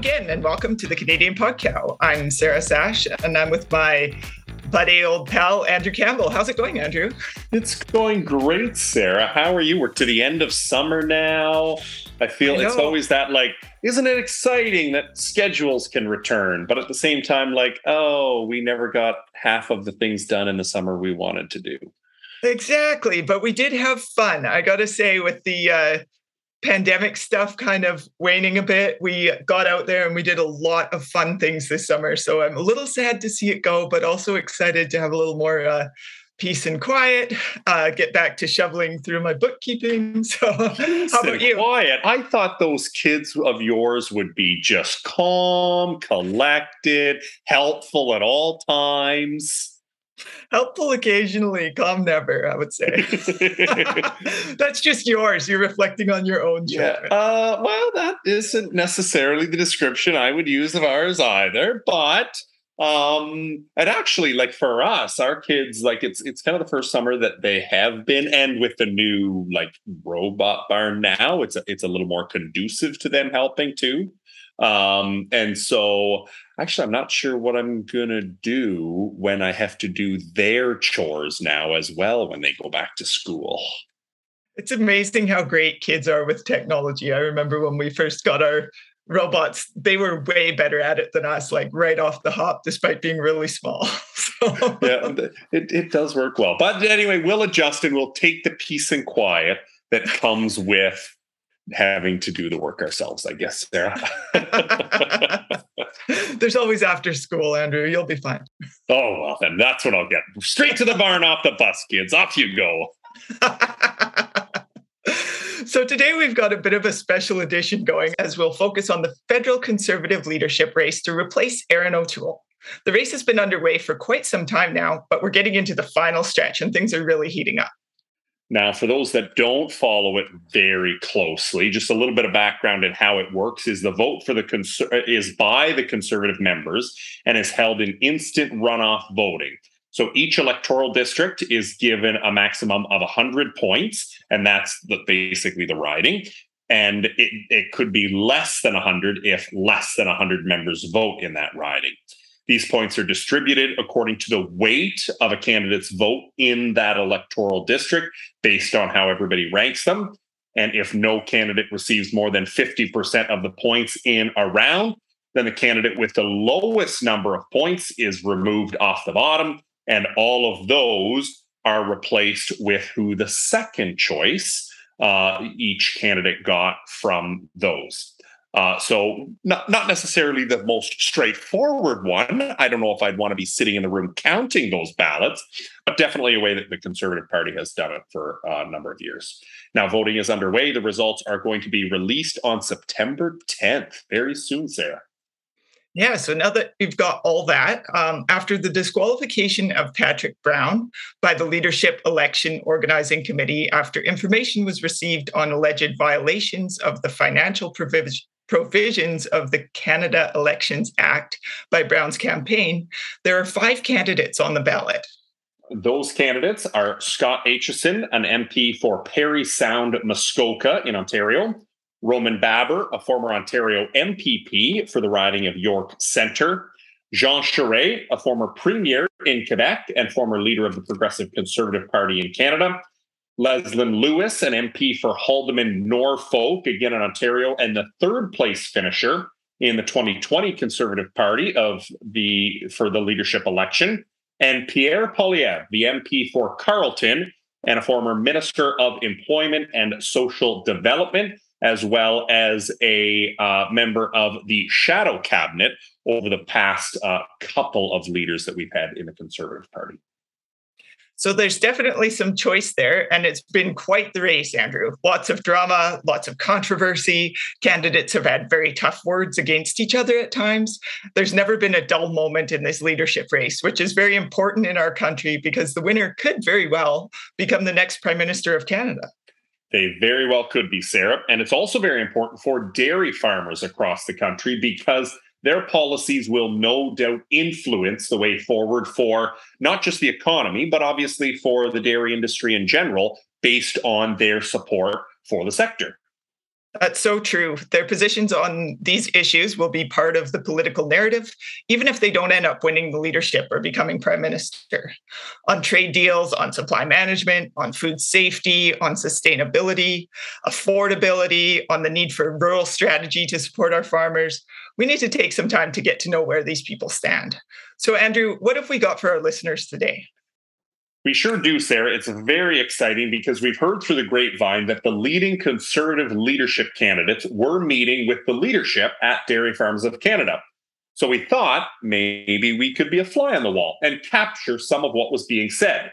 again, and welcome to the Canadian Podcow. I'm Sarah Sash, and I'm with my buddy, old pal, Andrew Campbell. How's it going, Andrew? It's going great, Sarah. How are you? We're to the end of summer now. I feel I it's always that like, isn't it exciting that schedules can return? But at the same time, like, oh, we never got half of the things done in the summer we wanted to do. Exactly. But we did have fun. I got to say, with the uh, pandemic stuff kind of waning a bit, we got out there and we did a lot of fun things this summer. So I'm a little sad to see it go, but also excited to have a little more uh, peace and quiet. Uh, get back to shoveling through my bookkeeping. So how about you? Quiet. I thought those kids of yours would be just calm, collected, helpful at all times helpful occasionally, calm never, I would say. That's just yours. You're reflecting on your own. Yeah. Uh, well, that isn't necessarily the description I would use of ours either, but um and actually like for us our kids like it's it's kind of the first summer that they have been and with the new like robot barn now it's a, it's a little more conducive to them helping too um, and so actually, I'm not sure what I'm going to do when I have to do their chores now as well when they go back to school. It's amazing how great kids are with technology. I remember when we first got our robots, they were way better at it than us, like right off the hop, despite being really small. so. Yeah, it, it does work well. But anyway, we'll adjust and we'll take the peace and quiet that comes with having to do the work ourselves, I guess, Sarah. There's always after school, Andrew. You'll be fine. Oh, well, then that's what I'll get. Straight to the barn, off the bus, kids. Off you go. so today we've got a bit of a special edition going as we'll focus on the federal conservative leadership race to replace Erin O'Toole. The race has been underway for quite some time now, but we're getting into the final stretch and things are really heating up. Now, for those that don't follow it very closely, just a little bit of background in how it works is the vote for the conser- uh, is by the conservative members and is held in instant runoff voting. So each electoral district is given a maximum of 100 points, and that's the, basically the riding. And it, it could be less than 100 if less than 100 members vote in that riding. These points are distributed according to the weight of a candidate's vote in that electoral district based on how everybody ranks them. And if no candidate receives more than 50% of the points in a round, then the candidate with the lowest number of points is removed off the bottom. And all of those are replaced with who the second choice uh, each candidate got from those. Uh, so not not necessarily the most straightforward one. I don't know if I'd want to be sitting in the room counting those ballots, but definitely a way that the Conservative Party has done it for a number of years. Now voting is underway. The results are going to be released on September 10th, very soon, Sarah. Yeah, so now that we've got all that, um, after the disqualification of Patrick Brown by the Leadership Election Organizing Committee, after information was received on alleged violations of the financial provision provisions of the Canada Elections Act by Brown's campaign, there are five candidates on the ballot. Those candidates are Scott Aitchison, an MP for Parry Sound Muskoka in Ontario, Roman Baber, a former Ontario MPP for the riding of York Centre, Jean Charest, a former premier in Quebec and former leader of the Progressive Conservative Party in Canada, Leslyn Lewis, an MP for Haldimand Norfolk, again in Ontario, and the third place finisher in the 2020 Conservative Party of the for the leadership election, and Pierre Poilievre, the MP for Carleton and a former Minister of Employment and Social Development, as well as a uh, member of the shadow cabinet over the past uh, couple of leaders that we've had in the Conservative Party. So there's definitely some choice there. And it's been quite the race, Andrew. Lots of drama, lots of controversy. Candidates have had very tough words against each other at times. There's never been a dull moment in this leadership race, which is very important in our country because the winner could very well become the next Prime Minister of Canada. They very well could be, Sarah. And it's also very important for dairy farmers across the country because their policies will no doubt influence the way forward for not just the economy, but obviously for the dairy industry in general, based on their support for the sector. That's so true. Their positions on these issues will be part of the political narrative, even if they don't end up winning the leadership or becoming prime minister. On trade deals, on supply management, on food safety, on sustainability, affordability, on the need for rural strategy to support our farmers, we need to take some time to get to know where these people stand. So, Andrew, what have we got for our listeners today? We sure do, Sarah. It's very exciting because we've heard through the grapevine that the leading conservative leadership candidates were meeting with the leadership at Dairy Farmers of Canada. So we thought maybe we could be a fly on the wall and capture some of what was being said.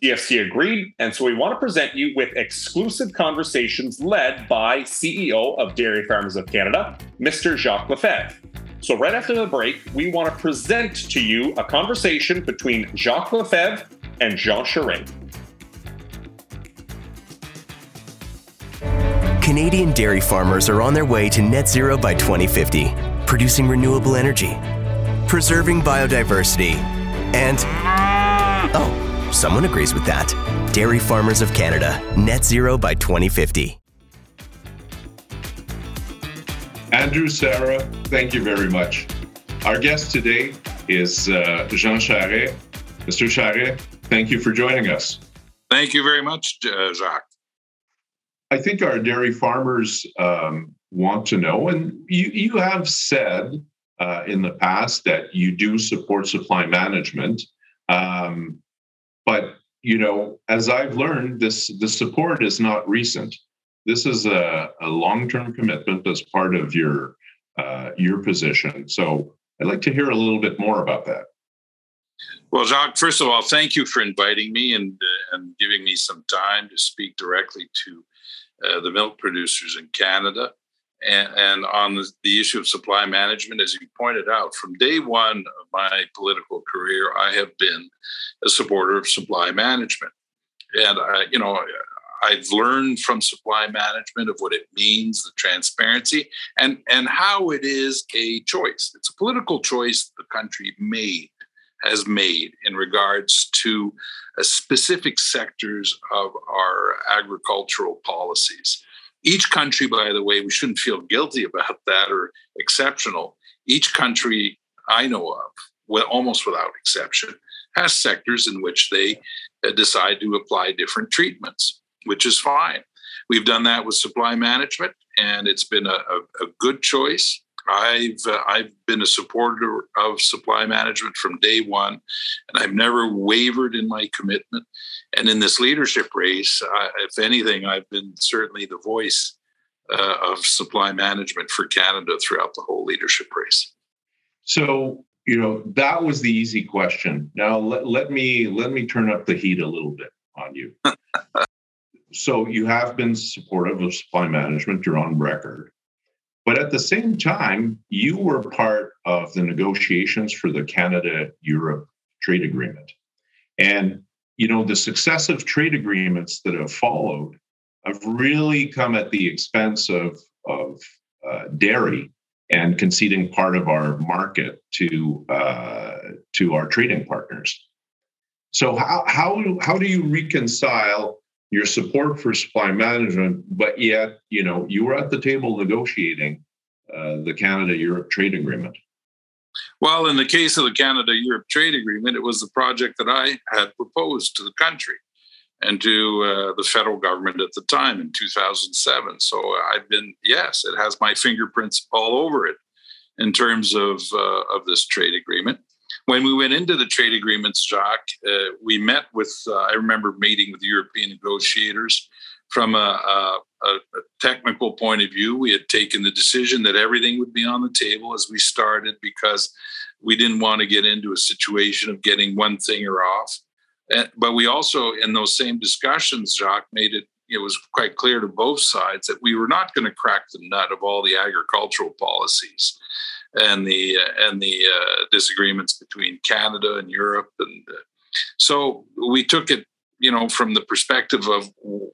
DFC agreed, and so we want to present you with exclusive conversations led by CEO of Dairy Farmers of Canada, Mr. Jacques Lefebvre. So, right after the break, we want to present to you a conversation between Jacques Lefebvre and Jean Charest. Canadian dairy farmers are on their way to net zero by 2050, producing renewable energy, preserving biodiversity, and. Oh, someone agrees with that. Dairy Farmers of Canada, net zero by 2050. Andrew, Sarah, thank you very much. Our guest today is uh, Jean Charest. Mr. Charest, Thank you for joining us. Thank you very much, uh, Jacques. I think our dairy farmers um, want to know, and you, you have said uh, in the past that you do support supply management. Um, but you know, as I've learned, this the support is not recent. This is a, a long-term commitment as part of your uh, your position. So I'd like to hear a little bit more about that. Well, Jacques, first of all, thank you for inviting me and, uh, and giving me some time to speak directly to uh, the milk producers in Canada. And, and on the, the, issue of supply management, as you pointed out, from day one of my political career, I have been a supporter of supply management. And, I, you know, I've learned from supply management of what it means, the transparency, and, and how it is a choice. It's a political choice the country made has made in regards to uh, specific sectors of our agricultural policies. Each country, by the way, we shouldn't feel guilty about that or exceptional. Each country I know of, well, almost without exception, has sectors in which they uh, decide to apply different treatments, which is fine. We've done that with supply management, and it's been a, a, a good choice. I've uh, I've been a supporter of supply management from day one, and I've never wavered in my commitment. And in this leadership race, uh, if anything, I've been certainly the voice uh, of supply management for Canada throughout the whole leadership race. So you know that was the easy question. Now let, let me let me turn up the heat a little bit on you. so you have been supportive of supply management. You're on record. But at the same time, you were part of the negotiations for the Canada Europe trade agreement. And, you know, the successive trade agreements that have followed have really come at the expense of, of uh, dairy and conceding part of our market to, uh, to our trading partners. So, how, how, how do you reconcile your support for supply management, but yet, you know, you were at the table negotiating uh, the Canada Europe trade agreement. Well, in the case of the Canada Europe trade agreement, it was the project that I had proposed to the country and to uh, the federal government at the time in 2007. So I've been, yes, it has my fingerprints all over it in terms of, uh, of this trade agreement. When we went into the trade agreements, Jacques, uh, we met with, uh, I remember meeting with the European negotiators from a, a, a, technical point of view. We had taken the decision that everything would be on the table as we started because we didn't want to get into a situation of getting one thing or off. But we also, in those same discussions, Jacques made it it was quite clear to both sides that we were not going to crack the nut of all the agricultural policies and the uh, and the uh, disagreements between Canada and Europe, and uh, so we took it, you know, from the perspective of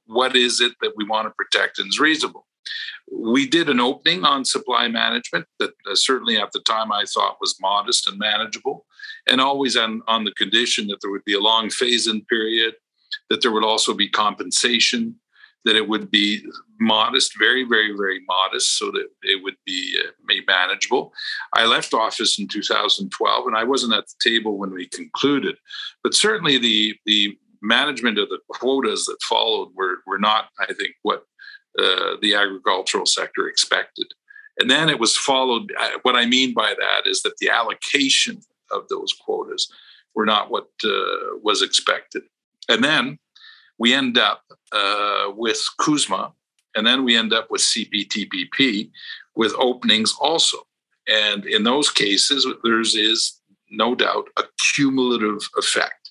what is it that we want to protect and is reasonable. We did an opening on supply management that uh, certainly at the time I thought was modest and manageable, and always on, on the condition that there would be a long phase in period, that there would also be compensation, that it would be modest, very, very, very modest, so that it would be uh, manageable. I left office in 2012, and I wasn't at the table when we concluded, but certainly the the management of the quotas that followed were were not, I think, what uh, the agricultural sector expected. And then it was followed. What I mean by that is that the allocation of those quotas were not what uh, was expected. And then we end up uh, with CUSMA, and then we end up with CPTPP with openings also. And in those cases, there's is no doubt a cumulative effect.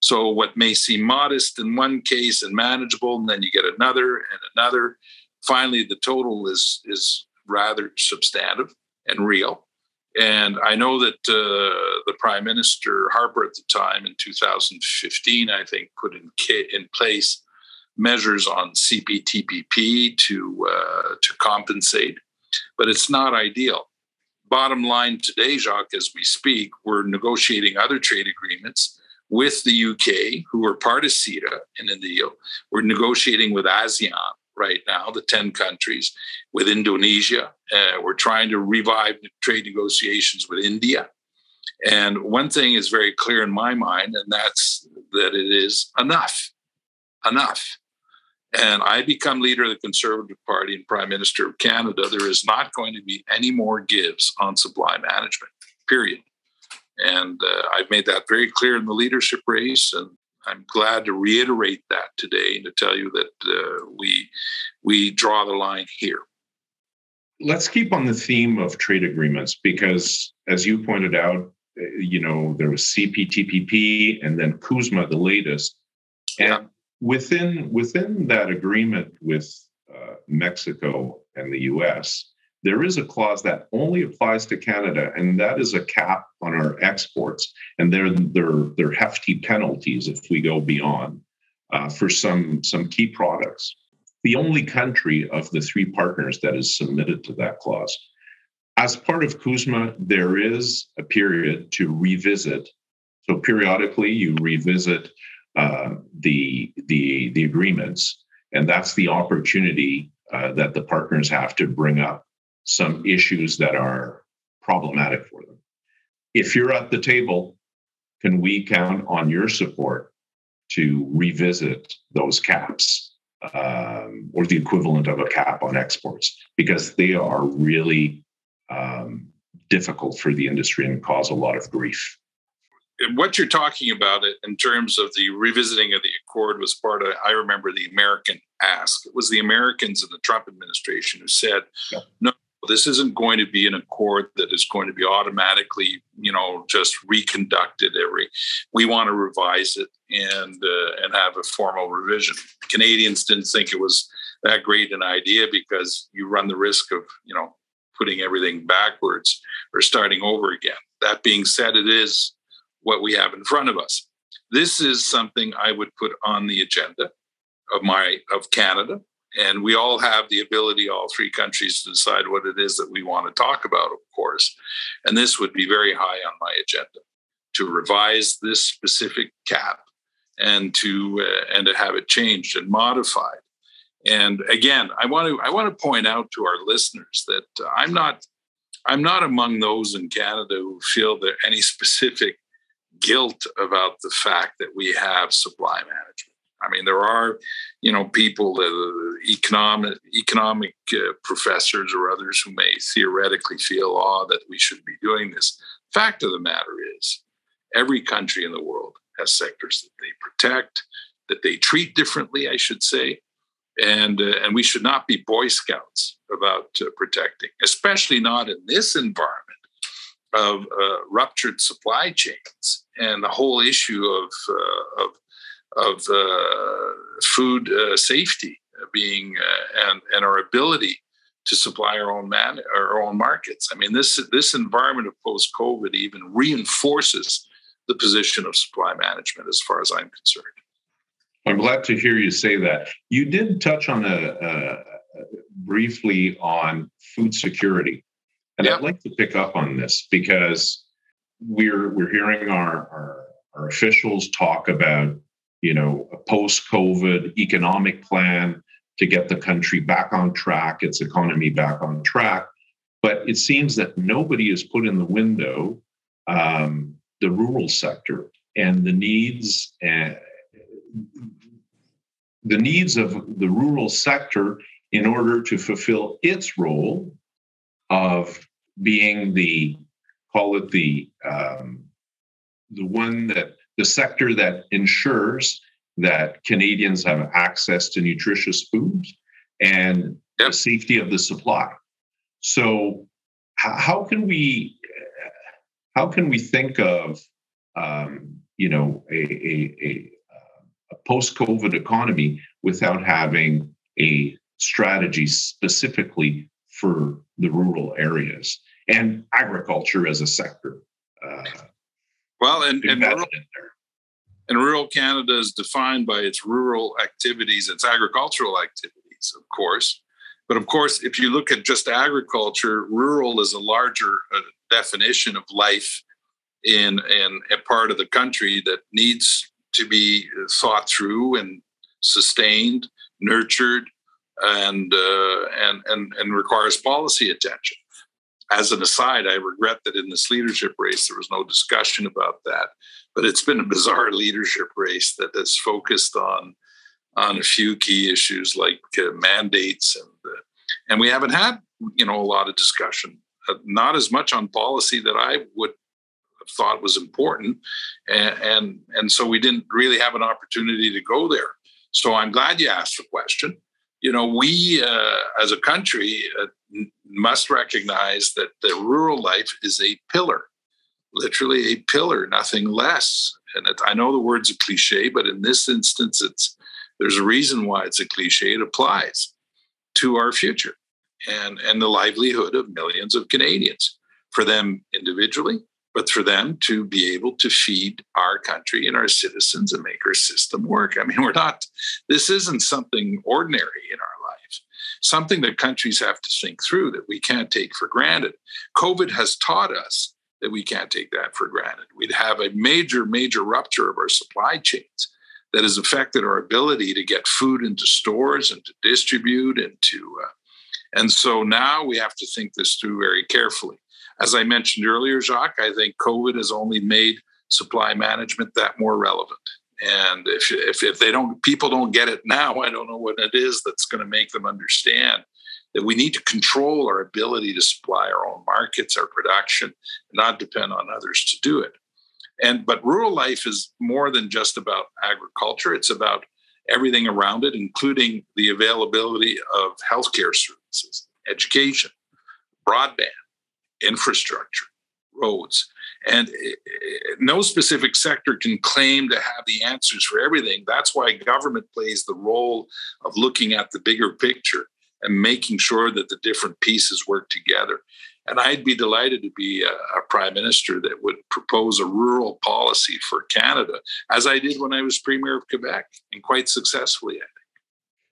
So what may seem modest in one case and manageable, and then you get another and another. Finally, the total is is rather substantive and real. And I know that uh, the Prime Minister Harper at the time in 2015, I think, put in in place measures on CPTPP to uh, to compensate, but it's not ideal. Bottom line today, Jacques, as we speak, we're negotiating other trade agreements with the UK, who are part of CETA in the deal. We're negotiating with ASEAN right now, the 10 countries, with Indonesia. Uh, we're trying to revive trade negotiations with India. And one thing is very clear in my mind, and that's that it is enough. Enough. And I become leader of the Conservative Party and Prime Minister of Canada. There is not going to be any more gives on supply management, period. And uh, I've made that very clear in the leadership race. And I'm glad to reiterate that today and to tell you that uh, we we draw the line here. Let's keep on the theme of trade agreements because, as you pointed out, uh, you know there was CPTPP and then CUSMA, the latest, and yeah. within within that agreement with uh, Mexico and the U.S there is a clause that only applies to Canada, and that is a cap on our exports. And there, there, there are hefty penalties if we go beyond uh, for some, some key products. The only country of the three partners that is submitted to that clause. As part of CUSMA, there is a period to revisit. So periodically, you revisit uh, the, the, the agreements, and that's the opportunity uh, that the partners have to bring up some issues that are problematic for them. If you're at the table, can we count on your support to revisit those caps um, or the equivalent of a cap on exports? Because they are really um, difficult for the industry and cause a lot of grief. What you're talking about in terms of the revisiting of the accord was part of, I remember the American ask. It was the Americans in the Trump administration who said, yeah. no, this isn't going to be an accord that is going to be automatically, you know, just reconducted every. We want to revise it and uh, and have a formal revision. Canadians didn't think it was that great an idea because you run the risk of, you know, putting everything backwards or starting over again. That being said, it is what we have in front of us. This is something I would put on the agenda of my of Canada and we all have the ability, all three countries, to decide what it is that we want to talk about, of course. And this would be very high on my agenda to revise this specific cap and to uh, and to have it changed and modified. And again, I want to I want to point out to our listeners that uh, I'm not I'm not among those in Canada who feel there any specific guilt about the fact that we have supply management. I mean, there are, you know, people, uh, economic economic uh, professors or others who may theoretically feel, oh, that we should be doing this. Fact of the matter is, every country in the world has sectors that they protect, that they treat differently, I should say, and uh, and we should not be Boy Scouts about uh, protecting, especially not in this environment of uh, ruptured supply chains and the whole issue of uh, of of uh, food uh, safety being uh, and and our ability to supply our own man our own markets. I mean, this this environment of post COVID even reinforces the position of supply management as far as I'm concerned. I'm glad to hear you say that. You did touch on a, a briefly on food security, and yep. I'd like to pick up on this because we're we're hearing our, our, our officials talk about you know, a post-COVID economic plan to get the country back on track, its economy back on track. But it seems that nobody has put in the window um, the rural sector and the needs and the needs of the rural sector in order to fulfill its role of being the call it the um, the one that the sector that ensures that Canadians have access to nutritious foods and yep. the safety of the supply. So, how can we how can we think of um, you know a, a, a, a post-COVID economy without having a strategy specifically for the rural areas and agriculture as a sector? Uh, well, and, and rural, and rural Canada is defined by its rural activities, its agricultural activities, of course. But of course, if you look at just agriculture, rural is a larger uh, definition of life in, in a part of the country that needs to be thought through and sustained, nurtured, and uh, and and and requires policy attention as an aside, I regret that in this leadership race there was no discussion about that. But it's been a bizarre leadership race that has focused on on a few key issues like uh, mandates and uh, and we haven't had you know a lot of discussion. Uh, not as much on policy that I would have thought was important, and, and and so we didn't really have an opportunity to go there. So I'm glad you asked the question you know, we uh, as a country uh, must recognize that the rural life is a pillar, literally a pillar, nothing less. And it, I know the word's a cliche, but in this instance, it's there's a reason why it's a cliche. It applies to our future and and the livelihood of millions of Canadians for them individually, but for them to be able to feed our country and our citizens and make our system work. I mean, we're not, this isn't something ordinary in our lives, something that countries have to think through that we can't take for granted. COVID has taught us that we can't take that for granted. We'd have a major, major rupture of our supply chains that has affected our ability to get food into stores and to distribute and to, uh, and so now we have to think this through very carefully as I mentioned earlier, Jacques, I think COVID has only made supply management that more relevant. And if, if, if they don't, people don't get it now, I don't know what it is that's going to make them understand that we need to control our ability to supply our own markets, our production, and not depend on others to do it. And but rural life is more than just about agriculture. It's about everything around it, including the availability of healthcare services, education, broadband, infrastructure, roads. And eh, eh, no specific sector can claim to have the answers for everything. That's why government plays the role of looking at the bigger picture and making sure that the different pieces work together. And I'd be delighted to be a, a, prime minister that would propose a rural policy for Canada, as I did when I was premier of Quebec, and quite successfully, I think.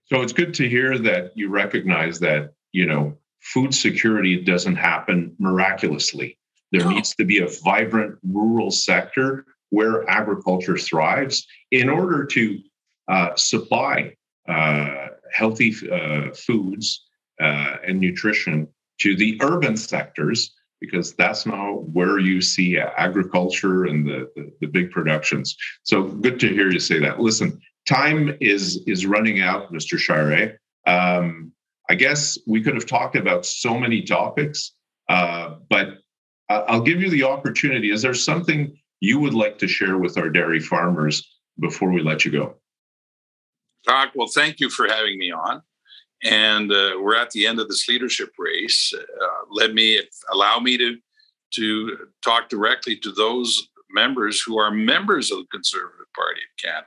So it's good to hear that you recognize that, you know, food security doesn't happen miraculously. There no. needs to be a vibrant rural sector where agriculture thrives in order to uh, supply uh, healthy uh, foods uh, and nutrition to the urban sectors, because that's now where you see agriculture and the, the, the big productions. So good to hear you say that. Listen, time is is running out, Mr. Charest. Um, I guess we could have talked about so many topics, uh, but I'll give you the opportunity. Is there something you would like to share with our dairy farmers before we let you go? Doc, well, thank you for having me on. And uh, we're at the end of this leadership race. Uh, let me allow me to to talk directly to those members who are members of the Conservative Party of Canada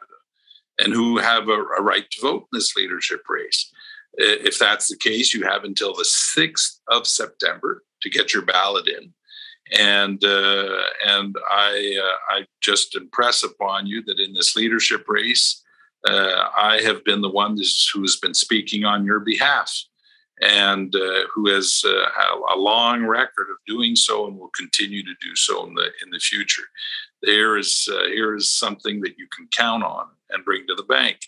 and who have a, a right to vote in this leadership race. If that's the case, you have until the 6th of September to get your ballot in. And uh, and I uh, I just impress upon you that in this leadership race, uh, I have been the one who has been speaking on your behalf, and uh, who has uh, a long record of doing so and will continue to do so in the in the future. There is uh, here is something that you can count on and bring to the bank.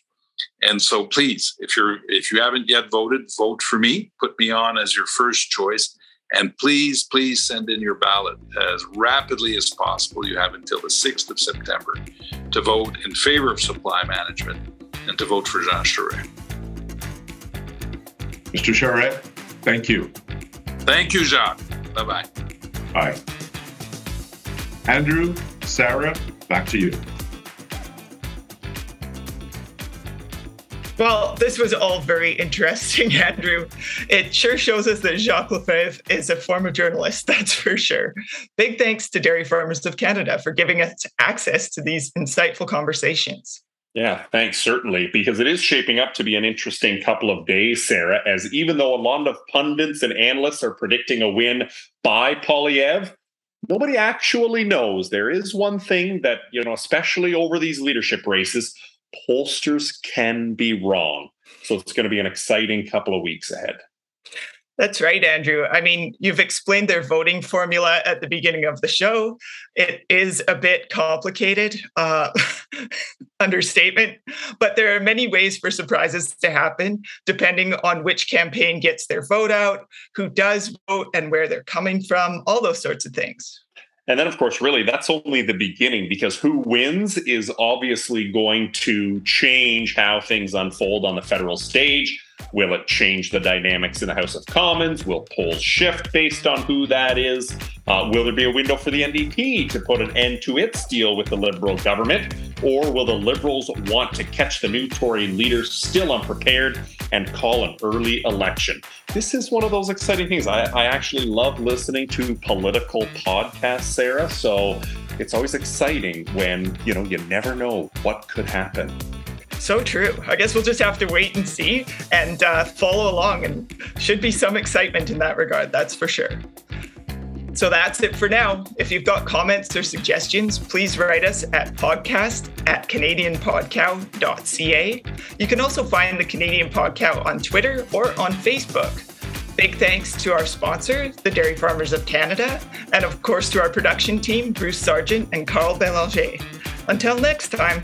And so please, if you're if you haven't yet voted, vote for me. Put me on as your first choice. And please, please send in your ballot as rapidly as possible. You have until the 6th of September to vote in favor of supply management and to vote for Jean Charest. Mr. Charest, thank you. Thank you, Jacques. Bye bye. Bye. Andrew, Sarah, back to you. Well, this was all very interesting, Andrew. It sure shows us that Jacques Lefebvre is a former journalist, that's for sure. Big thanks to Dairy Farmers of Canada for giving us access to these insightful conversations. Yeah, thanks, certainly, because it is shaping up to be an interesting couple of days, Sarah, as even though a lot of pundits and analysts are predicting a win by Poilievre, nobody actually knows. There is one thing that, you know, especially over these leadership races, pollsters can be wrong. So it's going to be an exciting couple of weeks ahead. That's right, Andrew. I mean, you've explained their voting formula at the beginning of the show. It is a bit complicated, uh, understatement, but there are many ways for surprises to happen depending on which campaign gets their vote out, who does vote, and where they're coming from, all those sorts of things. And then, of course, really, that's only the beginning because who wins is obviously going to change how things unfold on the federal stage. Will it change the dynamics in the House of Commons? Will polls shift based on who that is? Uh, will there be a window for the NDP to put an end to its deal with the Liberal government? Or will the Liberals want to catch the new Tory leaders still unprepared and call an early election? This is one of those exciting things. I, I actually love listening to political podcasts, Sarah. So it's always exciting when, you know, you never know what could happen. So true. I guess we'll just have to wait and see and uh, follow along, and should be some excitement in that regard, that's for sure. So that's it for now. If you've got comments or suggestions, please write us at podcast at canadianpodcow.ca. You can also find the Canadian Podcow on Twitter or on Facebook. Big thanks to our sponsor, the Dairy Farmers of Canada, and of course to our production team, Bruce Sargent and Carl Belanger. Until next time,